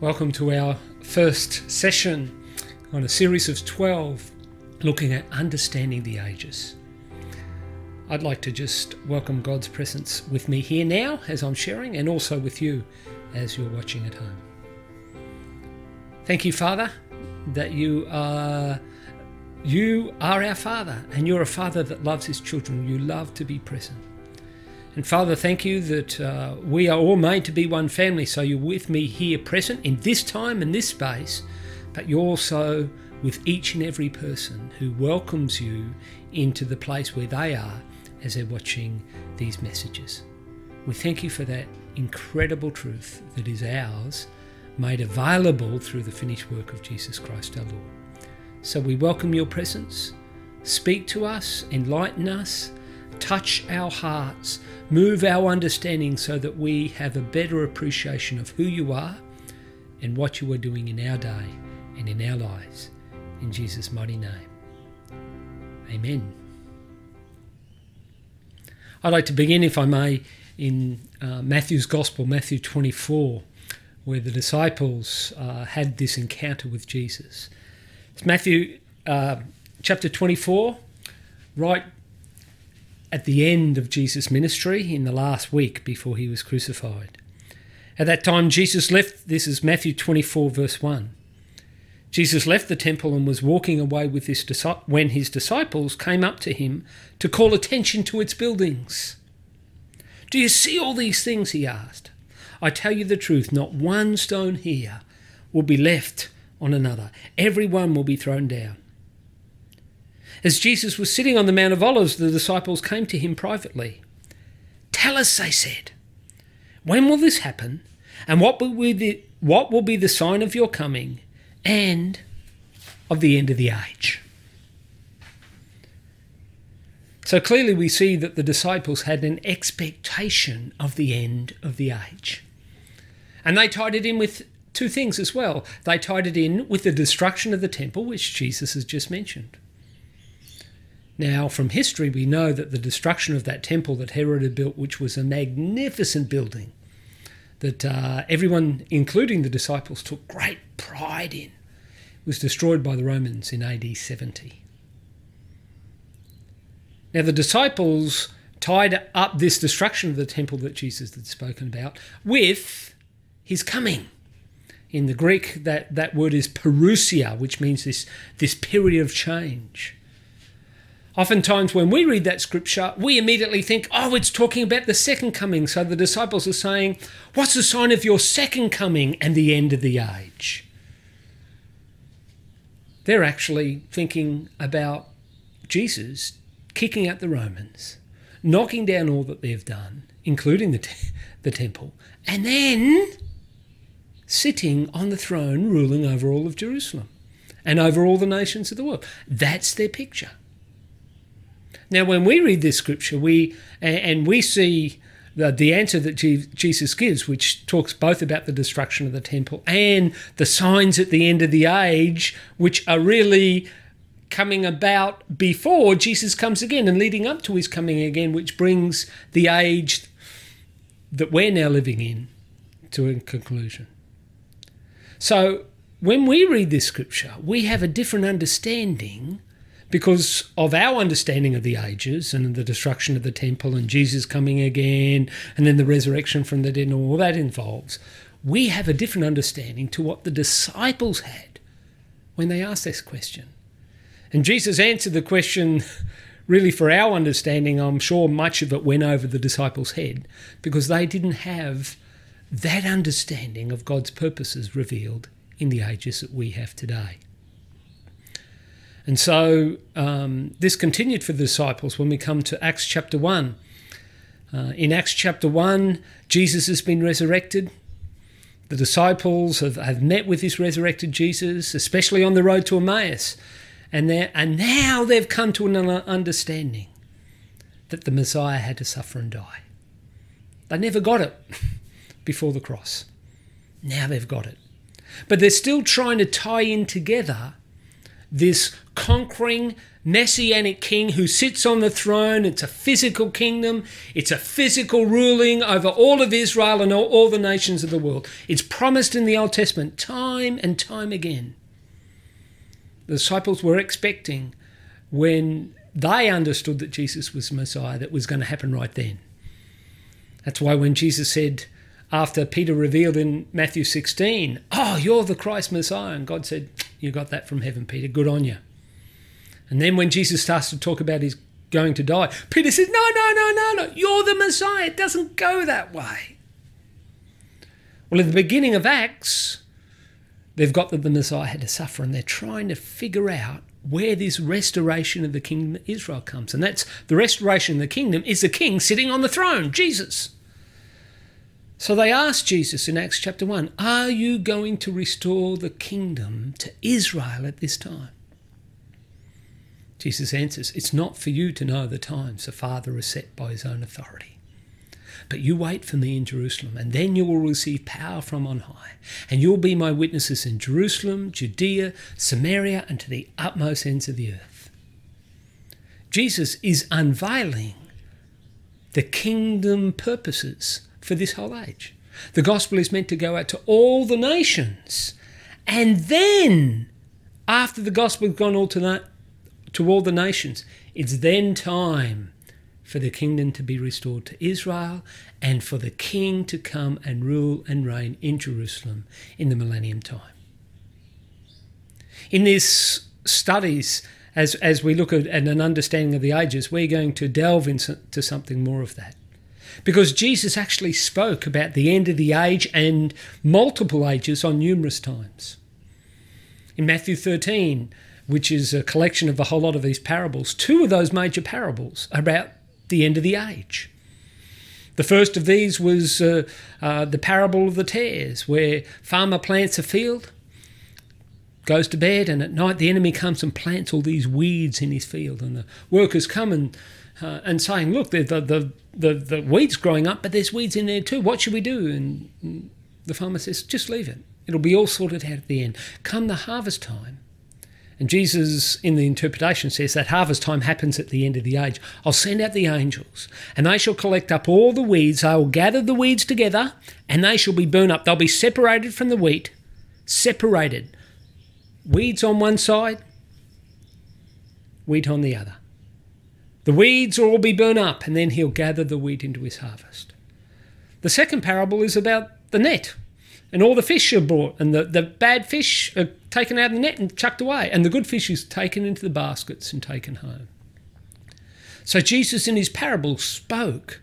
Welcome to our first session on a series of 12 looking at understanding the ages. I'd like to just welcome God's presence with me here now as I'm sharing and also with you as you're watching at home. Thank you, Father, that you are you are our Father and you're a Father that loves his children. You love to be present. And Father, thank you that uh, we are all made to be one family. So you're with me here present in this time and this space, but you're also with each and every person who welcomes you into the place where they are as they're watching these messages. We thank you for that incredible truth that is ours, made available through the finished work of Jesus Christ our Lord. So we welcome your presence. Speak to us, enlighten us, touch our hearts, move our understanding so that we have a better appreciation of who you are and what you are doing in our day and in our lives. In Jesus' mighty name. Amen. I'd like to begin, if I may, in uh, Matthew's Gospel, Matthew 24, where the disciples uh, had this encounter with Jesus. It's Matthew uh, chapter 24, right at the end of Jesus' ministry in the last week before he was crucified. At that time, Jesus left, this is Matthew 24, verse 1. Jesus left the temple and was walking away with his when his disciples came up to him to call attention to its buildings. Do you see all these things? he asked. I tell you the truth, not one stone here will be left on another. Every one will be thrown down. As Jesus was sitting on the Mount of Olives, the disciples came to him privately. Tell us, they said, when will this happen? And what will be the, what will be the sign of your coming and of the end of the age? So clearly, we see that the disciples had an expectation of the end of the age. And they tied it in with two things as well. They tied it in with the destruction of the temple, which Jesus has just mentioned. Now, from history, we know that the destruction of that temple that Herod had built, which was a magnificent building that uh, everyone, including the disciples, took great pride in, was destroyed by the Romans in AD 70. Now, the disciples tied up this destruction of the temple that Jesus had spoken about with his coming. In the Greek, that, that word is parousia, which means this, this period of change. Oftentimes, when we read that scripture, we immediately think, oh, it's talking about the second coming. So the disciples are saying, What's the sign of your second coming and the end of the age? They're actually thinking about Jesus kicking out the Romans, knocking down all that they've done, including the, the temple, and then sitting on the throne ruling over all of Jerusalem and over all the nations of the world. That's their picture. Now, when we read this scripture, we and we see the, the answer that Jesus gives, which talks both about the destruction of the temple and the signs at the end of the age, which are really coming about before Jesus comes again and leading up to his coming again, which brings the age that we're now living in to a conclusion. So, when we read this scripture, we have a different understanding because of our understanding of the ages and the destruction of the temple and Jesus coming again and then the resurrection from the dead and all that involves, we have a different understanding to what the disciples had when they asked this question. And Jesus answered the question really for our understanding, I'm sure much of it went over the disciples' head because they didn't have that understanding of God's purposes revealed in the ages that we have today. And so um, this continued for the disciples when we come to Acts chapter 1. Uh, in Acts chapter 1, Jesus has been resurrected. The disciples have, have met with this resurrected Jesus, especially on the road to Emmaus. And, and now they've come to an understanding that the Messiah had to suffer and die. They never got it before the cross. Now they've got it. But they're still trying to tie in together this conquering messianic king who sits on the throne. It's a physical kingdom, it's a physical ruling over all of Israel and all, all the nations of the world. It's promised in the Old Testament time and time again. The disciples were expecting when they understood that Jesus was Messiah that was going to happen right then. That's why when Jesus said, after Peter revealed in Matthew 16, Oh, you're the Christ Messiah, and God said, You got that from heaven, Peter, good on you. And then when Jesus starts to talk about his going to die, Peter says, No, no, no, no, no, you're the Messiah. It doesn't go that way. Well, at the beginning of Acts, they've got that the Messiah had to suffer, and they're trying to figure out where this restoration of the kingdom of Israel comes. And that's the restoration of the kingdom is the king sitting on the throne, Jesus. So they asked Jesus in Acts chapter 1, Are you going to restore the kingdom to Israel at this time? Jesus answers, It's not for you to know the times the Father has set by his own authority. But you wait for me in Jerusalem, and then you will receive power from on high. And you'll be my witnesses in Jerusalem, Judea, Samaria, and to the utmost ends of the earth. Jesus is unveiling the kingdom purposes for this whole age. The gospel is meant to go out to all the nations. And then, after the gospel has gone all to, na- to all the nations, it's then time for the kingdom to be restored to Israel and for the king to come and rule and reign in Jerusalem in the millennium time. In these studies, as, as we look at, at an understanding of the ages, we're going to delve into something more of that because Jesus actually spoke about the end of the age and multiple ages on numerous times. In Matthew 13, which is a collection of a whole lot of these parables, two of those major parables are about the end of the age. The first of these was uh, uh, the parable of the tares, where farmer plants a field, goes to bed, and at night the enemy comes and plants all these weeds in his field, and the workers come and uh, and saying, "Look, the, the the the weeds growing up, but there's weeds in there too. What should we do?" And the farmer says, "Just leave it. It'll be all sorted out at the end. Come the harvest time." And Jesus, in the interpretation, says that harvest time happens at the end of the age. I'll send out the angels, and they shall collect up all the weeds. I will gather the weeds together, and they shall be burned up. They'll be separated from the wheat, separated. Weeds on one side, wheat on the other. The weeds will all be burnt up, and then he'll gather the wheat into his harvest. The second parable is about the net, and all the fish are brought, and the, the bad fish are taken out of the net and chucked away, and the good fish is taken into the baskets and taken home. So Jesus, in his parable, spoke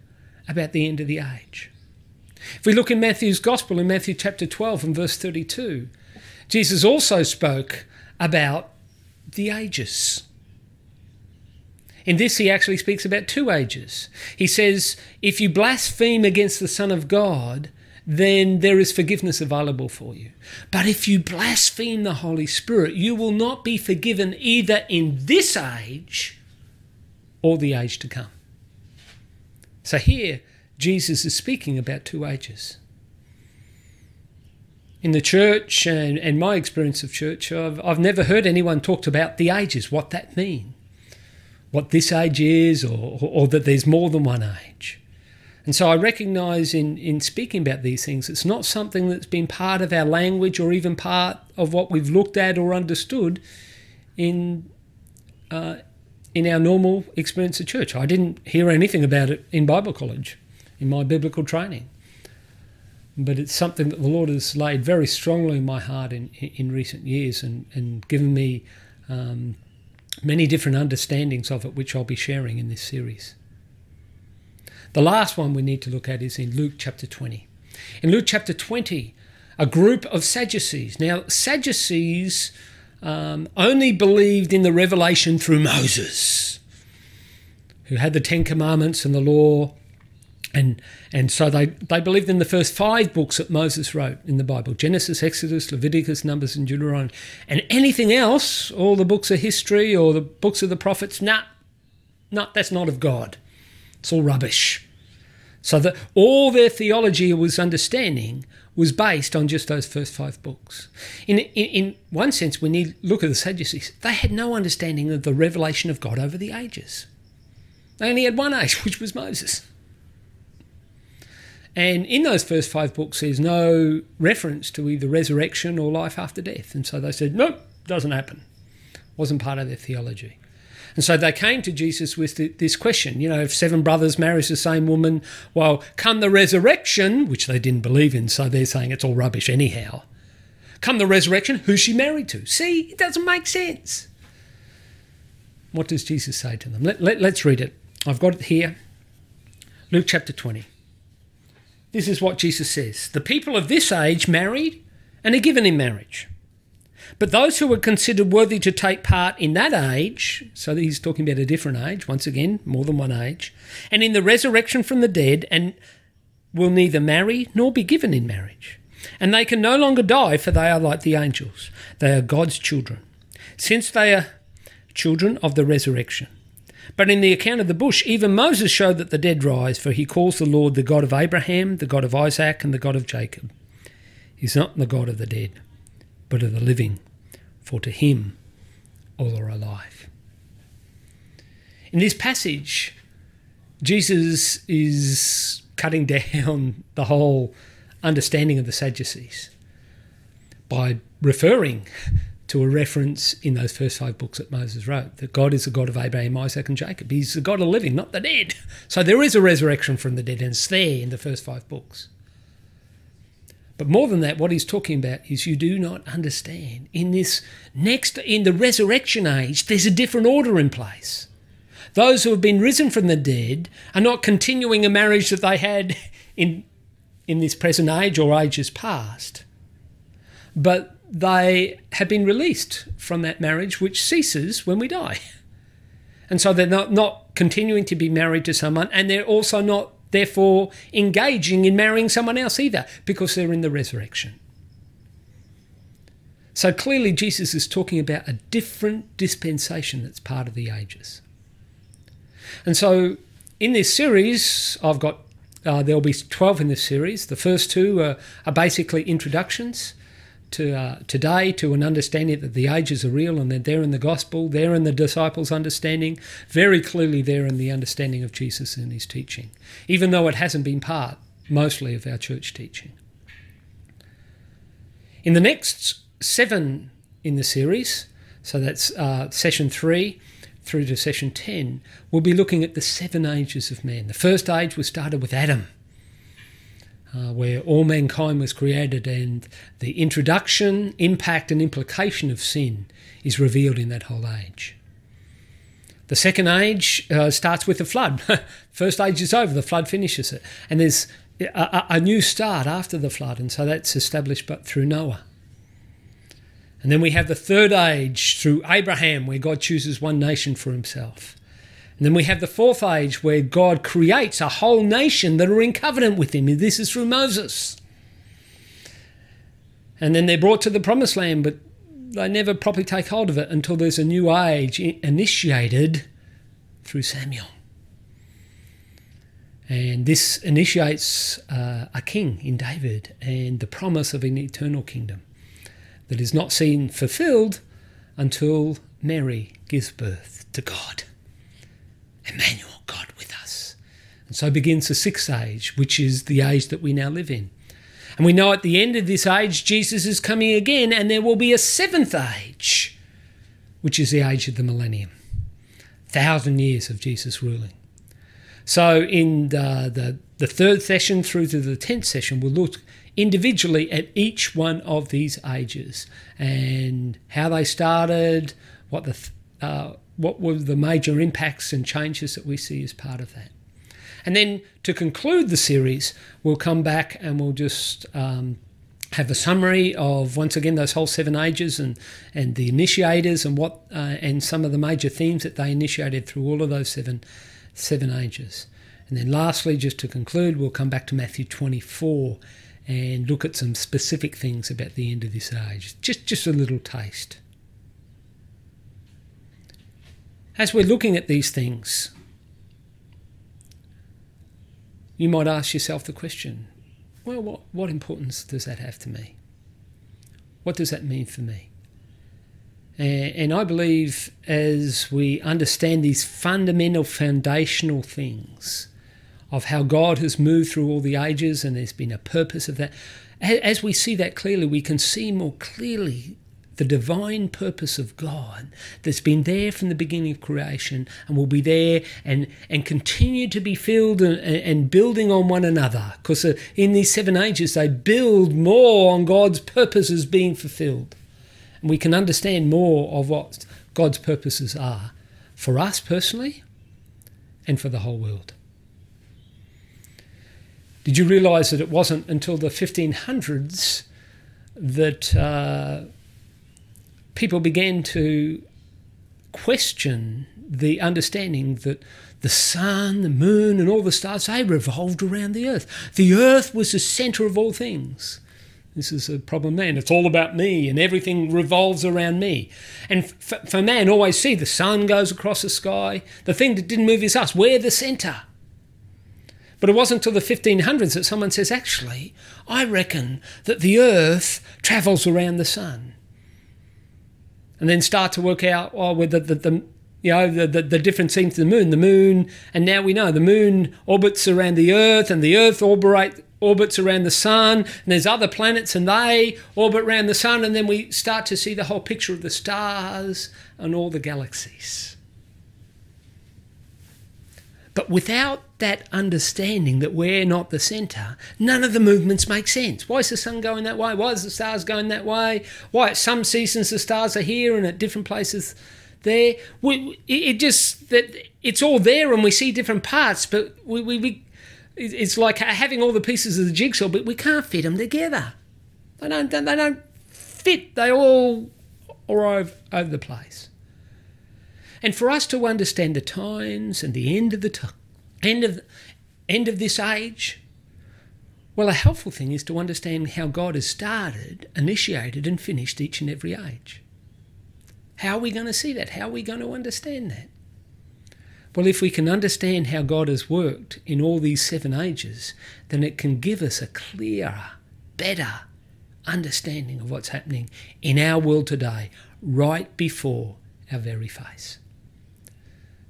about the end of the age. If we look in Matthew's Gospel, in Matthew chapter 12 and verse 32, Jesus also spoke about the ages. In this, he actually speaks about two ages. He says, if you blaspheme against the Son of God, then there is forgiveness available for you. But if you blaspheme the Holy Spirit, you will not be forgiven either in this age or the age to come. So here, Jesus is speaking about two ages. In the church and, and my experience of church, I've, I've never heard anyone talk about the ages, what that means what this age is or, or that there's more than one age. And so I recognize in, in speaking about these things, it's not something that's been part of our language or even part of what we've looked at or understood in, uh, in our normal experience of church. I didn't hear anything about it in Bible college, in my biblical training. But it's something that the Lord has laid very strongly in my heart in, in recent years and, and given me um, many different understandings of it, which I'll be sharing in this series. The last one we need to look at is in Luke chapter 20. In Luke chapter 20, a group of Sadducees. Now, Sadducees um, only believed in the revelation through Moses, who had the Ten Commandments and the law and and so they, they believed in the first five books that Moses wrote in the Bible Genesis, Exodus, Leviticus, Numbers, and Deuteronomy. And anything else, all the books of history or the books of the prophets, nah, nah, that's not of God. It's all rubbish. So that all their theology was understanding was based on just those first five books. In, in, in one sense, when you look at the Sadducees, they had no understanding of the revelation of God over the ages. They only had one age, which was Moses. And in those first five books, there's no reference to either resurrection or life after death. And so they said, nope, doesn't happen. Wasn't part of their theology. And so they came to Jesus with this question you know, if seven brothers marries the same woman, well, come the resurrection, which they didn't believe in, so they're saying it's all rubbish anyhow. Come the resurrection, who's she married to? See, it doesn't make sense. What does Jesus say to them? Let, let, let's read it. I've got it here. Luke chapter 20. This is what Jesus says The people of this age married and are given in marriage. But those who were considered worthy to take part in that age, so he's talking about a different age, once again, more than one age, and in the resurrection from the dead, and will neither marry nor be given in marriage. And they can no longer die, for they are like the angels. They are God's children, since they are children of the resurrection. But in the account of the bush, even Moses showed that the dead rise, for he calls the Lord the God of Abraham, the God of Isaac, and the God of Jacob. He's not the God of the dead but of the living, for to him all are alive. In this passage, Jesus is cutting down the whole understanding of the Sadducees by referring to a reference in those first five books that Moses wrote that God is the God of Abraham, Isaac, and Jacob. He's the God of the living, not the dead. So there is a resurrection from the dead, and it's there in the first five books. But more than that, what he's talking about is you do not understand. In this next, in the resurrection age, there's a different order in place. Those who have been risen from the dead are not continuing a marriage that they had in, in this present age or ages past, but they have been released from that marriage which ceases when we die. And so they're not, not continuing to be married to someone, and they're also not therefore engaging in marrying someone else either, because they're in the resurrection. So clearly, Jesus is talking about a different dispensation that's part of the ages. And so, in this series, I've got uh, there'll be 12 in this series. The first two are, are basically introductions to uh, today to an understanding that the ages are real and that they're in the gospel, there in the disciples' understanding, very clearly there in the understanding of Jesus and his teaching, even though it hasn't been part mostly of our church teaching. In the next seven in the series, so that's uh, session three through to session 10, we'll be looking at the seven ages of man. The first age was started with Adam uh, where all mankind was created, and the introduction, impact, and implication of sin is revealed in that whole age. The second age uh, starts with the flood. First age is over, the flood finishes it. And there's a, a, new start after the flood, and so that's established but through Noah. And then we have the third age through Abraham, where God chooses one nation for himself. And then we have the fourth age where God creates a whole nation that are in covenant with him. This is through Moses. And then they're brought to the promised land, but they never properly take hold of it until there's a new age initiated through Samuel. And this initiates uh, a king in David and the promise of an eternal kingdom that is not seen fulfilled until Mary gives birth to God. Emmanuel, God with us. And so begins the sixth age, which is the age that we now live in. And we know at the end of this age, Jesus is coming again, and there will be a seventh age, which is the age of the millennium. Thousand years of Jesus ruling. So, in the, the, the third session through to the tenth session, we'll look individually at each one of these ages and how they started, what the uh, what were the major impacts and changes that we see as part of that. And then to conclude the series, we'll come back and we'll just um, have a summary of once again those whole seven ages and and the initiators and what uh, and some of the major themes that they initiated through all of those seven seven ages. And then lastly, just to conclude, we'll come back to Matthew 24 and look at some specific things about the end of this age. Just just a little taste. As we're looking at these things, you might ask yourself the question well, what, what importance does that have to me? What does that mean for me? And, and I believe as we understand these fundamental, foundational things of how God has moved through all the ages and there's been a purpose of that, as we see that clearly, we can see more clearly the divine purpose of God that's been there from the beginning of creation and will be there and, and continue to be filled and, and building on one another. Because uh, in these seven ages, they build more on God's purposes being fulfilled. And we can understand more of what God's purposes are for us personally and for the whole world. Did you realize that it wasn't until the 1500s that uh, people began to question the understanding that the sun, the moon, and all the stars, they revolved around the earth. The earth was the center of all things. This is a problem man. It's all about me and everything revolves around me. And for, for man, always see the sun goes across the sky. The thing that didn't move is us. We're the center. But it wasn't until the 1500s that someone says, actually, I reckon that the earth travels around the sun and then start to work out oh, with the, the, the you know the, the, the different of the moon the moon and now we know the moon orbits around the earth and the earth orbit, orbits around the sun and there's other planets and they orbit around the sun and then we start to see the whole picture of the stars and all the galaxies but without that understanding that we're not the centre, none of the movements make sense. Why is the sun going that way? Why is the stars going that way? Why at some seasons the stars are here and at different places there? We, it just that it's all there and we see different parts, but we, we, we it's like having all the pieces of the jigsaw, but we can't fit them together. They don't, they don't fit. They all are over, over the place. And for us to understand the times and the end of the t- end of end of this age, well, a helpful thing is to understand how God has started, initiated, and finished each and every age. How are we going to see that? How are we going to understand that? Well, if we can understand how God has worked in all these seven ages, then it can give us a clearer, better understanding of what's happening in our world today, right before our very face.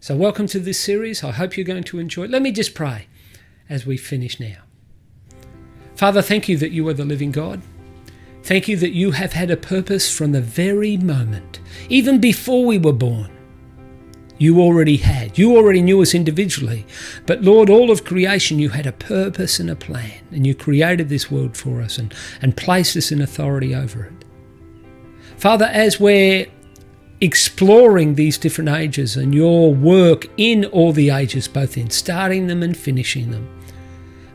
So, welcome to this series. I hope you're going to enjoy it. Let me just pray as we finish now. Father, thank you that you are the living God. Thank you that you have had a purpose from the very moment, even before we were born. You already had. You already knew us individually. But Lord, all of creation, you had a purpose and a plan. And you created this world for us and, and placed us in authority over it. Father, as we're exploring these different ages and your work in all the ages, both in starting them and finishing them.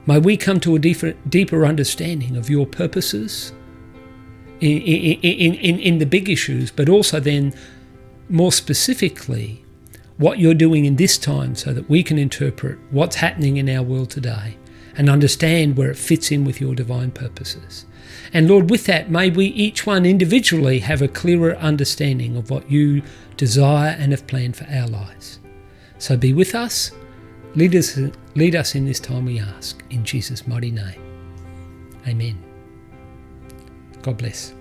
May we come to a deeper, understanding of your purposes in, in, in, in the big issues, but also then more specifically what you're doing in this time so that we can interpret what's happening in our world today and understand where it fits in with your divine purposes. And Lord, with that, may we each one individually have a clearer understanding of what you desire and have planned for our lives. So be with us, lead us, lead us in this time, we ask, in Jesus' mighty name. Amen. God bless.